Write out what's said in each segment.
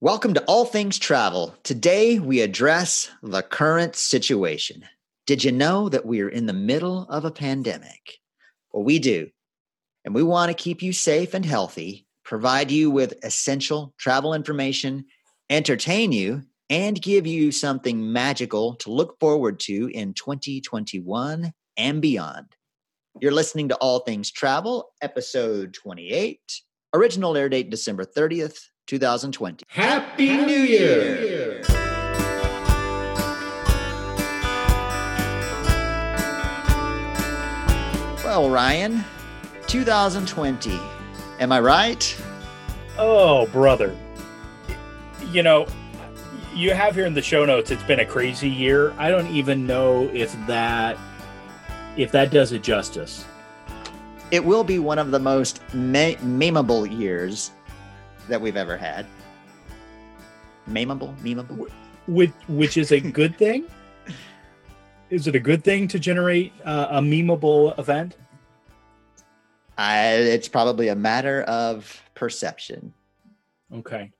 Welcome to All Things Travel. Today we address the current situation. Did you know that we are in the middle of a pandemic? Well, we do. And we want to keep you safe and healthy, provide you with essential travel information, entertain you, and give you something magical to look forward to in 2021 and beyond. You're listening to All Things Travel, episode 28, original air date December 30th, 2020. Happy New Year! Well, Ryan, 2020. Am I right? Oh, brother. You know, you have here in the show notes it's been a crazy year. I don't even know if that if that does it justice. It will be one of the most me- memeable years that we've ever had. Memeable, memeable. Which which is a good thing? Is it a good thing to generate uh, a memeable event? I, it's probably a matter of perception. Okay.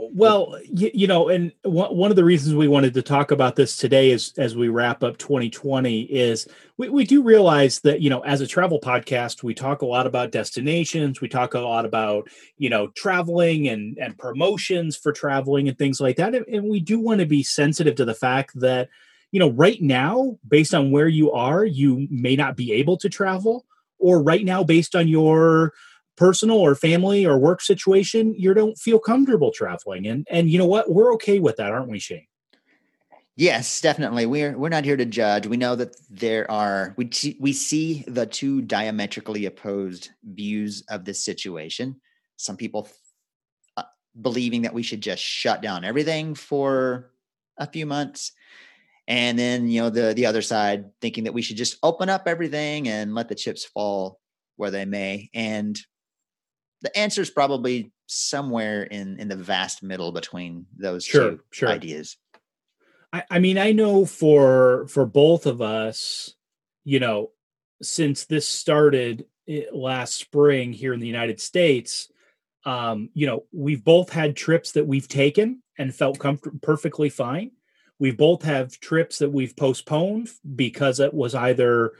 Well, you, you know, and w- one of the reasons we wanted to talk about this today is as we wrap up 2020 is we, we do realize that, you know, as a travel podcast, we talk a lot about destinations, we talk a lot about, you know, traveling and, and promotions for traveling and things like that. And, and we do want to be sensitive to the fact that, you know, right now, based on where you are, you may not be able to travel, or right now, based on your personal or family or work situation, you don't feel comfortable traveling. And and you know what? We're okay with that, aren't we, Shane? Yes, definitely. We're we're not here to judge. We know that there are we we see the two diametrically opposed views of this situation. Some people uh, believing that we should just shut down everything for a few months and then you know the the other side thinking that we should just open up everything and let the chips fall where they may and the answer is probably somewhere in in the vast middle between those sure, two sure. ideas. I, I mean, I know for for both of us, you know, since this started eh, last spring here in the United States, um, you know, we've both had trips that we've taken and felt comfort- perfectly fine. We both have trips that we've postponed because it was either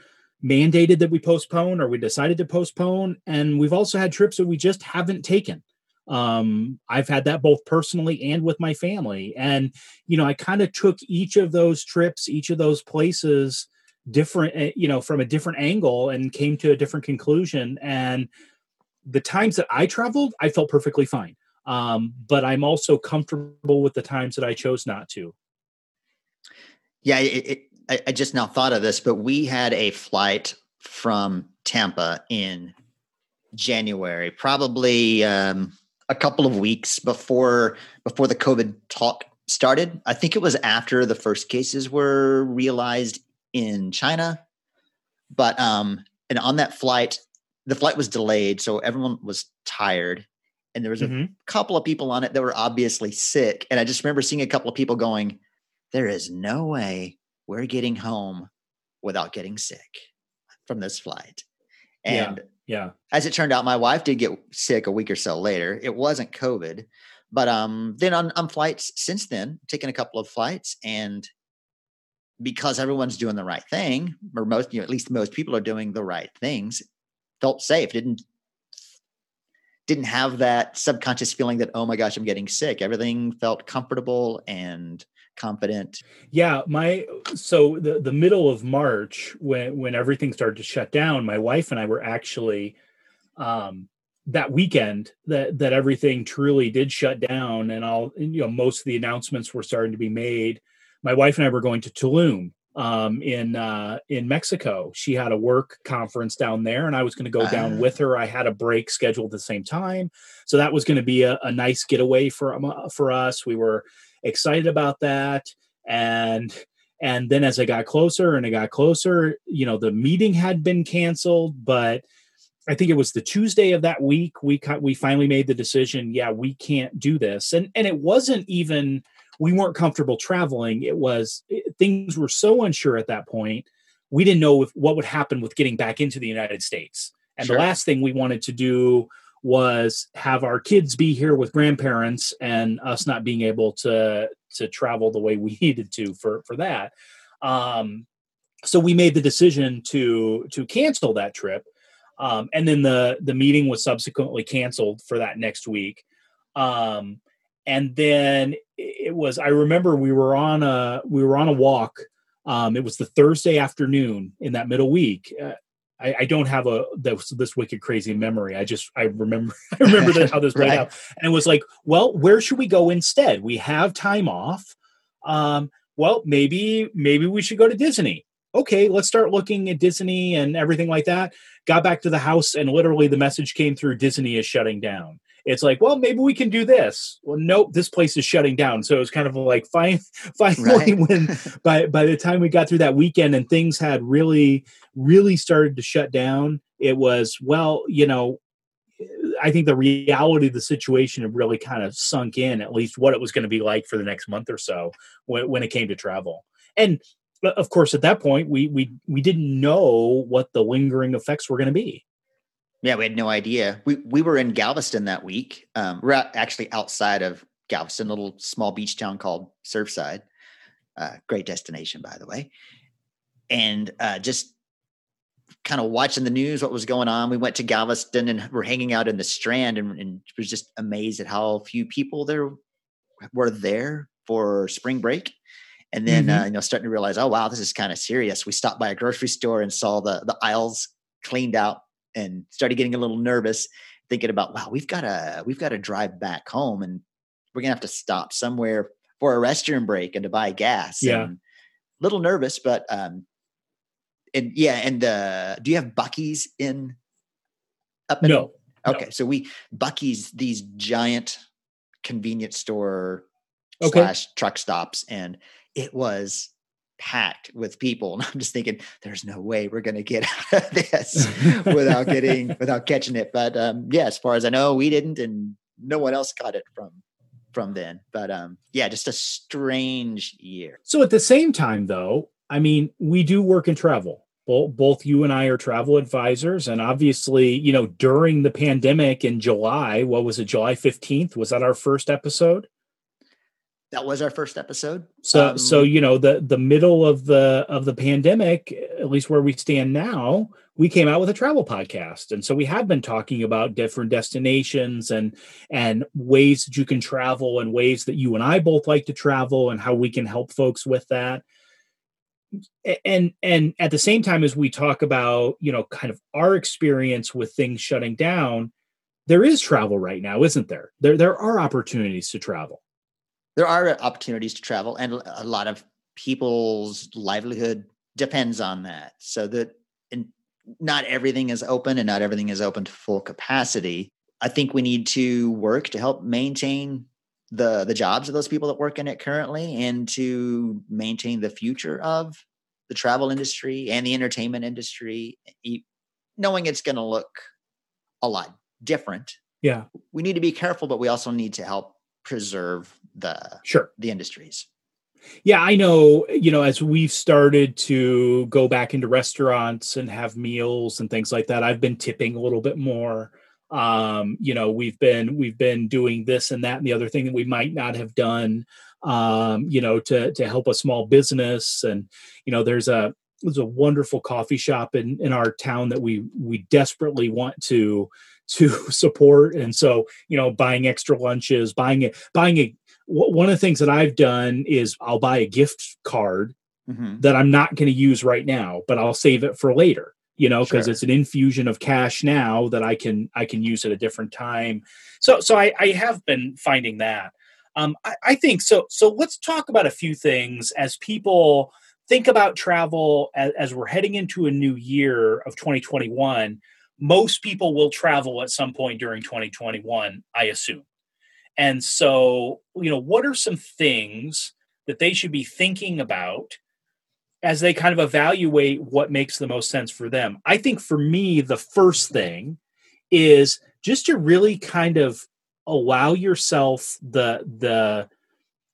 mandated that we postpone or we decided to postpone. And we've also had trips that we just haven't taken. Um, I've had that both personally and with my family. And, you know, I kind of took each of those trips, each of those places different, eh, you know, from a different angle and came to a different conclusion. And the times that I traveled, I felt perfectly fine. Um, but I'm also comfortable with the times that I chose not to. Yeah, it, I, I just now thought of this, but we had a flight from Tampa in January, probably um, a couple of weeks before before the COVID talk started. I think it was after the first cases were realized in China. But um, and on that flight, the flight was delayed, so everyone was tired, and there was a mm-hmm. couple of people on it that were obviously sick. And I just remember seeing a couple of people going, "There is no way we're getting home without getting sick from this flight. And yeah, yeah. as it turned out, my wife did get sick a week or so later. It wasn't COVID. But um, then on, on flights since then, taken a couple of flights, and because everyone's doing the right thing, or most, you know, at least most people are doing the right things, felt safe. Didn't didn't have that subconscious feeling that oh my gosh, I'm getting sick. Everything felt comfortable and confident? Yeah, my so the the middle of March when when everything started to shut down, my wife and I were actually um that weekend that that everything truly did shut down and all you know most of the announcements were starting to be made. My wife and I were going to Tulum um, in uh, in Mexico. She had a work conference down there, and I was going to go uh, down ah. with her. I had a break scheduled at the same time, so that was going to be a, a, nice getaway for um, for us. We were excited about that. And and then as i got closer and i got closer you know the meeting had been canceled but i think it was the tuesday of that week we we finally made the decision yeah we can't do this. And and it wasn't even we weren't comfortable traveling. It was it, things were so unsure at that point we didn't know if, what would happen with getting back into the united states. And sure. the last thing we wanted to do was have our kids be here with grandparents and us not being able to to travel the way we needed to for for that. Um so we made the decision to to cancel that trip. Um and then the the meeting was subsequently canceled for that next week. Um and then it was i remember we were on a we were on a walk. Um it was the thursday afternoon in that middle week uh, I, I, don't have a this, this, wicked crazy memory. I just I remember I remember that, how this played right. out, and it was like, well, where should we go instead? We have time off. Um, well, maybe maybe we should go to Disney. Okay, let's start looking at Disney and everything like that. Got back to the house, and literally the message came through: Disney is shutting down it's like, well, maybe we can do this. Well, nope, this place is shutting down. So it was kind of like finally, finally right. when by by the time we got through that weekend and things had really, really started to shut down, it was, well, you know, I think the reality of the situation had really kind of sunk in, at least what it was going to be like for the next month or so when, when it came to travel. And uh, of course, at that point, we we we didn't know what the lingering effects were going to be. Yeah, we had no idea. We we were in Galveston that week. Um, we're actually outside of Galveston, a little small beach town called Surfside. Uh, great destination, by the way. And uh, just kind of watching the news, what was going on. We went to Galveston and we're hanging out in the Strand, and, and was just amazed at how few people there were there for spring break. And then mm-hmm. uh, you know, starting to realize, oh wow, this is kind of serious. We stopped by a grocery store and saw the the aisles cleaned out and started getting a little nervous thinking about wow we've got to we've got to drive back home and we're gonna have to stop somewhere for a restroom break and to buy gas yeah and little nervous but um and yeah and uh do you have buc-ee's in up in, no okay no. so we buc-ee's these giant convenience store okay. slash truck stops and it was packed with people and i'm just thinking there's no way we're going to get out of this without getting without catching it. But um yeah as far as i know we didn't and no one else caught it from from then. But um yeah just a strange year. So at the same time though i mean we do work and travel. Both, both you and i are travel advisors and obviously you know during the pandemic in july what was it july 15th was that our first episode that was our first episode. So um, so you know the the middle of the of the pandemic at least where we stand now we came out with a travel podcast. And so we have been talking about different destinations and and ways that you can travel and ways that you and i both like to travel and how we can help folks with that. And and at the same time as we talk about you know kind of our experience with things shutting down there is travel right now isn't there? There there are opportunities to travel there are uh, opportunities to travel, and a lot of people's livelihood depends on that. So that not everything is open, and not everything is open to full capacity. I think we need to work to help maintain the the jobs of those people that work in it currently, and to maintain the future of the travel industry and the entertainment industry, knowing it's going to look a lot different. Yeah, we need to be careful, but we also need to help preserve the sure. the industries. Yeah i know you know as we've started to go back into restaurants and have meals and things like that i've been tipping a little bit more. Um you know we've been we've been doing this and that and the other thing that we might not have done um you know to to help a small business. And you know there's a there's a wonderful coffee shop in in our town that we we desperately want to to support. And so you know buying extra lunches buying it buying a one of the things that i've done is i'll buy a gift card mm-hmm. that i'm not going to use right now but i'll save it for later you know because sure. it's an infusion of cash now that i can i can use at a different time so so i, I have been finding that um, I, I think so so let's talk about a few things as people think about travel as, as we're heading into a new year of 2021 most people will travel at some point during 2021, I assume. And so, you know, what are some things that they should be thinking about as they kind of evaluate what makes the most sense for them? I think for me, the first thing is just to really kind of allow yourself the the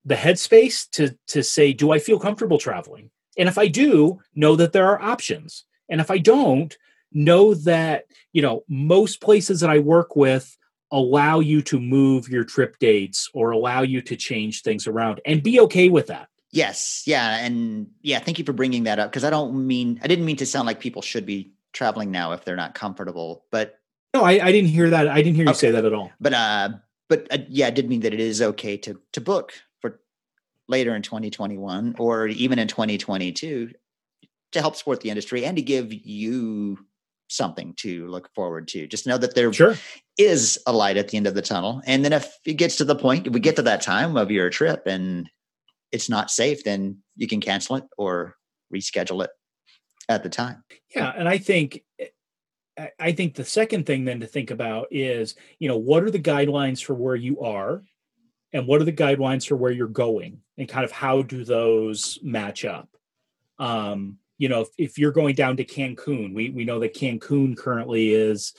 the headspace to to say do i feel comfortable traveling and if i do know that there are options and if i don't know that you know most places that i work with allow you to move your trip dates or allow you to change things around and be okay with that Yes, yeah, and yeah, thank you for bringing that up because I don't mean I didn't mean to sound like people should be traveling now if they're not comfortable, but no, I, I didn't hear that. I didn't hear you okay. say that at all. But uh, but uh, yeah, I did mean that it is okay to to book for later in 2021 or even in 2022 to help support the industry and to give you something to look forward to. Just know that there sure. is a light at the end of the tunnel. And then if it gets to the point, if we get to that time of your trip and it's not safe, then you can cancel it or reschedule it at the time. Yeah, and I think I think the second thing then to think about is, you know, what are the guidelines for where you are and what are the guidelines for where you're going and kind of how do those match up? Um, you know, if, if you're going down to Cancun, we we know that Cancun currently is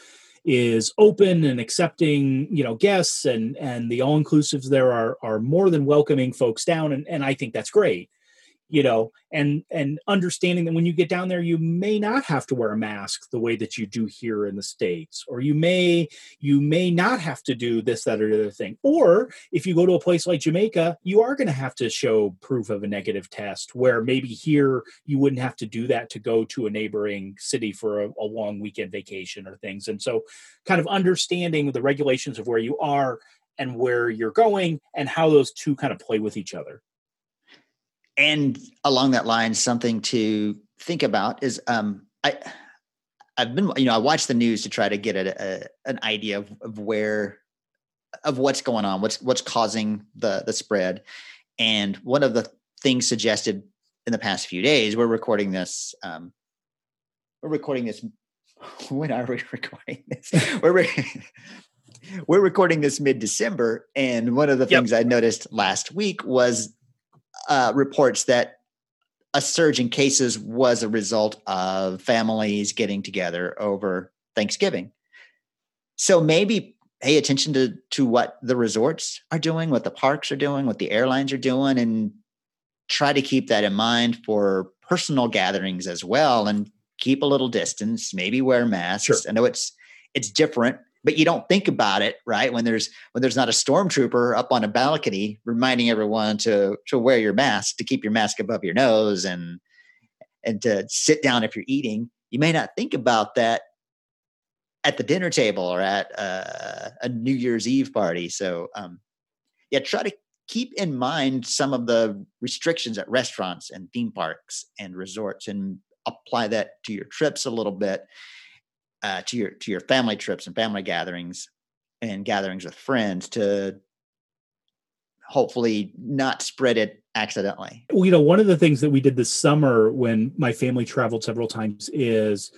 is open and accepting you know guests and and the all inclusives there are are more than welcoming folks down. And and I think that's great you know and and understanding that when you get down there you may not have to wear a mask the way that you do here in the states or you may you may not have to do this that or the other thing. Or if you go to a place like jamaica you are going to have to show proof of a negative test where maybe here you wouldn't have to do that to go to a neighboring city for a, a long weekend vacation or things. And so kind of understanding the regulations of where you are and where you're going and how those two kind of play with each other and along that line, something to think about is um, I I've been you know I watch the news to try to get a, a, an idea of, of where of what's going on, what's what's causing the the spread, and one of the things suggested in the past few days, we're recording this. Um, we're recording this. When are we recording this? we're re- we're recording this mid December, and one of the things. I noticed last week was uh, reports that a surge in cases was a result of families getting together over Thanksgiving. So maybe pay attention to to what the resorts are doing, what the parks are doing, what the airlines are doing, and try to keep that in mind for personal gatherings as well. And keep a little distance. Maybe wear masks. Sure. I know it's it's different but you don't think about it right? When there's when there's not a stormtrooper up on a balcony reminding everyone to to wear your mask to keep your mask above your nose and and to sit down if you're eating you may not think about that at the dinner table or at uh, a new year's eve party. So um, yeah try to keep in mind some of the restrictions at restaurants and theme parks and resorts and apply that to your trips a little bit uh, to your to your family trips and family gatherings and gatherings with friends to hopefully not spread it accidentally. Well, you know, one of the things that we did this summer when my family traveled several times is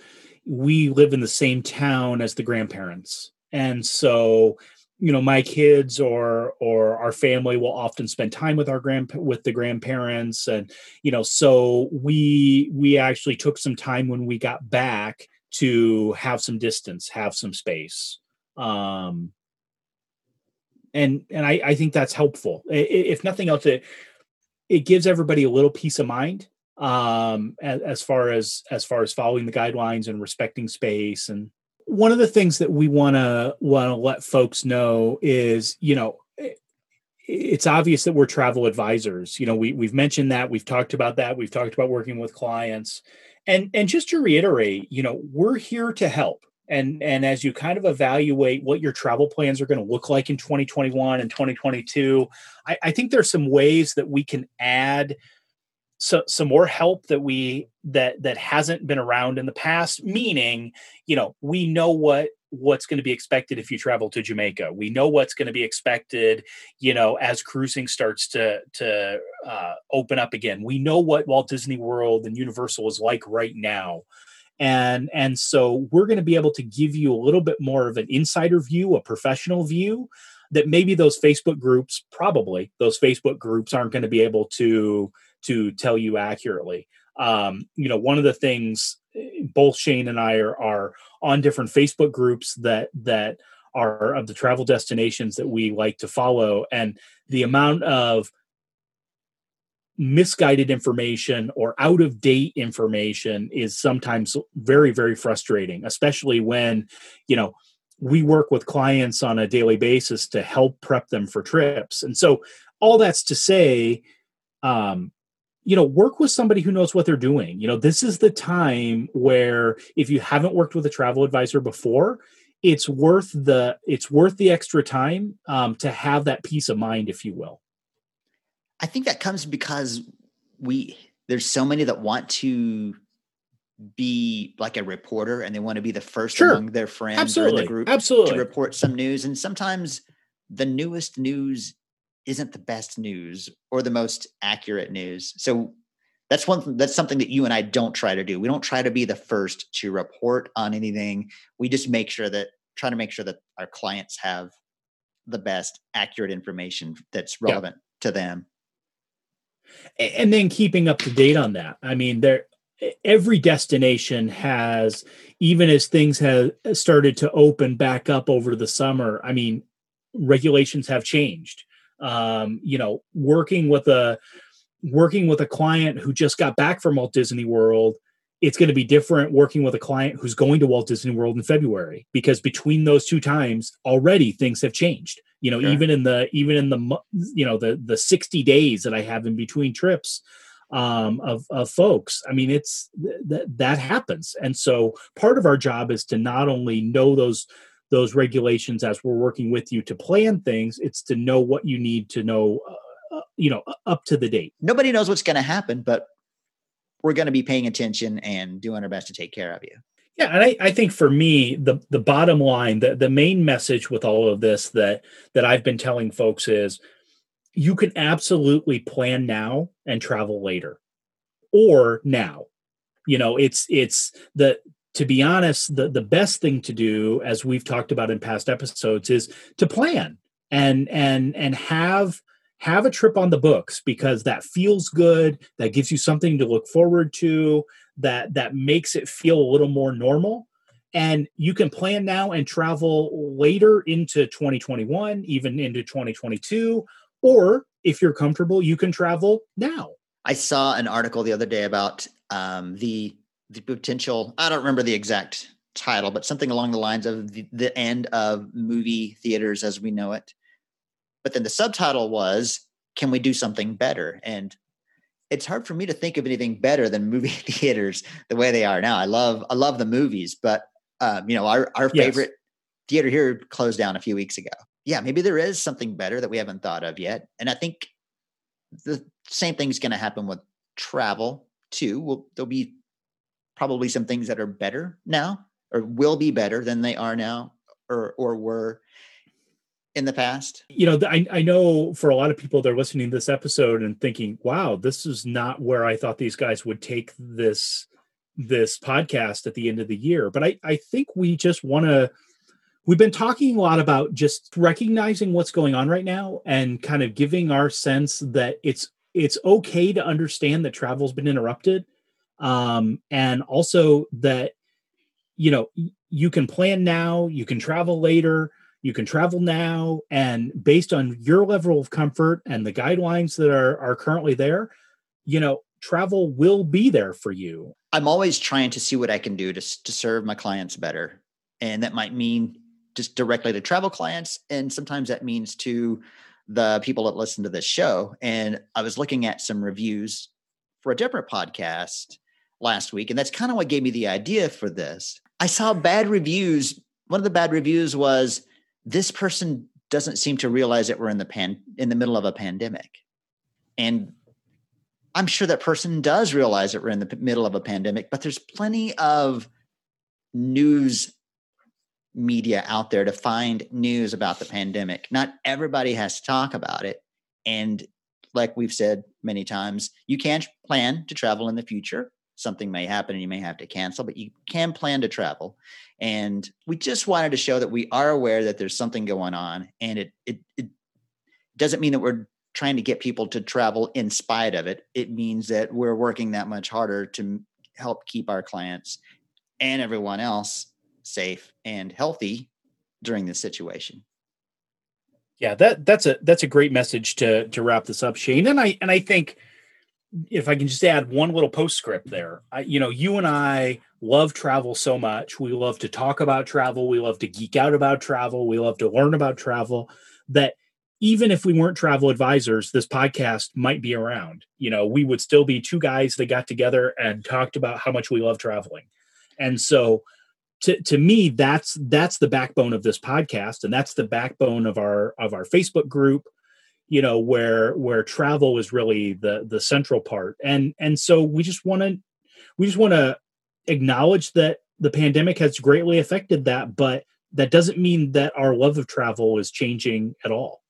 we live in the same town as the grandparents. And so, you know, my kids or or our family will often spend time with our grand with the grandparents and you know, so we we actually took some time when we got back to have some distance, have some space. Um, and and I, I think that's helpful. If nothing else, it it gives everybody a little peace of mind um, as, as far as as far as following the guidelines and respecting space. And one of the things that we want to want to let folks know is, you know, it's obvious that we're travel advisors. You know, we we've mentioned that, we've talked about that, we've talked about working with clients and and just to reiterate you know we're here to help. And and as you kind of evaluate what your travel plans are going to look like in 2021 and 2022 I, I think there's some ways that we can add so, some more help that we that that hasn't been around in the past meaning you know we know what what's going to be expected if you travel to Jamaica. We know what's going to be expected, you know, as cruising starts to to uh, open up again. We know what Walt Disney World and Universal is like right now. And and so we're going to be able to give you a little bit more of an insider view, a professional view that maybe those Facebook groups, probably those Facebook groups aren't going to be able to to tell you accurately. Um, you know, one of the things both Shane and I are, are on different Facebook groups that that are of the travel destinations that we like to follow, and the amount of misguided information or out of date information is sometimes very very frustrating especially when you know we work with clients on a daily basis to help prep them for trips. And so all that's to say um you know work with somebody who knows what they're doing you know this is the time where if you haven't worked with a travel advisor before it's worth the it's worth the extra time um, to have that peace of mind if you will I think that comes because we there's so many that want to be like a reporter and they want to be the first Sure. among their friends absolutely or in the group absolutely to report some news. And sometimes the newest news isn't the best news or the most accurate news. So that's one that's something that you and I don't try to do. We don't try to be the first to report on anything. We just make sure that try to make sure that our clients have the best accurate information that's Yeah. relevant to them. And then keeping up to date on that i mean there every destination has even as things have started to open back up over the summer i mean regulations have changed um you know working with a working with a client who just got back from walt disney world it's going to be different working with a client who's going to walt disney world in february because between those two times already things have changed you know Sure. even in the even in the you know the the 60 days that i have in between trips um of of folks i mean it's th- th- that happens and so part of our job is to not only know those those regulations as we're working with you to plan things it's to know what you need to know uh, uh, you know up to the date nobody knows what's going to happen, but we're going to be paying attention and doing our best to take care of you. Yeah, and I, I think for me, the the bottom line, the, the main message with all of this that that I've been telling folks is you can absolutely plan now and travel later. Or now. You know, it's it's the to be honest, the the best thing to do, as we've talked about in past episodes, is to plan and and and have have a trip on the books because that feels good that gives you something to look forward to that that makes it feel a little more normal. And you can plan now and travel later into 2021 even into 2022 or if you're comfortable you can travel now. I saw an article the other day about um, the the potential. I don't remember the exact title, but something along the lines of the, the end of movie theaters as we know it. But then the subtitle was, "Can we do something better?" And it's hard for me to think of anything better than movie theaters the way they are now. I love I love the movies, but um, you know our our Yes. favorite theater here closed down a few weeks ago. Yeah, maybe there is something better that we haven't thought of yet, and I think the same thing's going to happen with travel too. Will there'll be probably some things that are better now, or will be better than they are now, or or were in the past. you know I, I know for a lot of people they're listening to this episode and thinking wow this is not where i thought these guys would take this this podcast at the end of the year but i i think we just want to we've been talking a lot about just recognizing what's going on right now and kind of giving our sense that it's it's okay to understand that travel's been interrupted um and also that you know you can plan now you can travel later you can travel now and based on your level of comfort and the guidelines that are are currently there you know travel will be there for you I'm always trying to see what I can do to to serve my clients better, and that might mean just directly to travel clients, and sometimes that means to the people that listen to this show. And I was looking at some reviews for a different podcast last week, and that's kind of what gave me the idea for this. I saw bad reviews. One of the bad reviews was this person doesn't seem to realize that we're in the pan in the middle of a pandemic, and I'm sure that person does realize that we're in the middle of a pandemic, but there's plenty of news media out there to find news about the pandemic. Not everybody has to talk about it. And like we've said many times, you can't plan to travel in the future. Something may happen and you may have to cancel, but you can plan to travel. And we just wanted to show that we are aware that there's something going on. And it it, it doesn't mean that we're trying to get people to travel in spite of it. It means that we're working that much harder to help keep our clients and everyone else safe and healthy during this situation. yeah that that's a that's a great message to to wrap this up shane and i and i think if I can just add one little postscript there, I, you know, you and I love travel so much. We love to talk about travel. We love to geek out about travel. We love to learn about travel. That even if we weren't travel advisors, this podcast might be around. You know, we would still be two guys that got together and talked about how much we love traveling. And so, to, to me, that's that's the backbone of this podcast, and that's the backbone of our of our Facebook group you know where where travel is really the the central part. And and so we just want to we just want to acknowledge that the pandemic has greatly affected that but that doesn't mean that our love of travel is changing at all.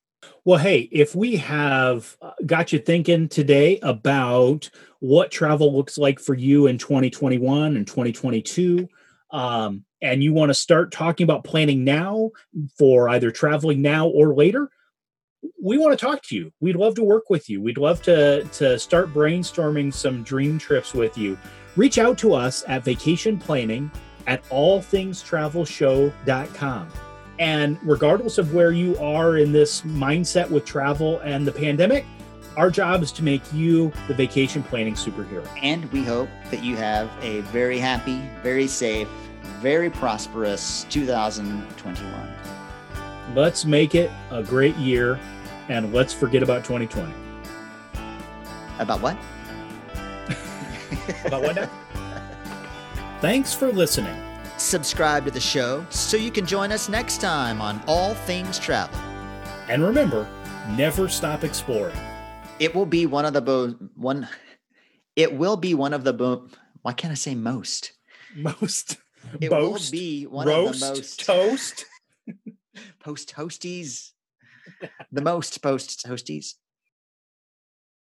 Well hey if we have uh, got you thinking today about what travel looks like for you in 2021 and 2022 um, and you want to start talking about planning now for either traveling now or later we want to talk to you. We'd love to work with you. We'd love to to start brainstorming some dream trips with you. Reach out to us at vacation planning at allthingstravelshow.com. And regardless of where you are in this mindset with travel and the pandemic, our job is to make you the vacation planning superhero. And we hope that you have a very happy, very safe, very prosperous 2021. Let's make it a great year and let's forget about 2020. About what? about what now? Thanks for listening. Subscribe to the show so you can join us next time on All Things Travel. And remember, never stop exploring. It will be one of the bo- one. It will be one of the bo- Why can't I say most? Most. It Boast, will be one roast, of the most toast. post toasties. the most post toasties.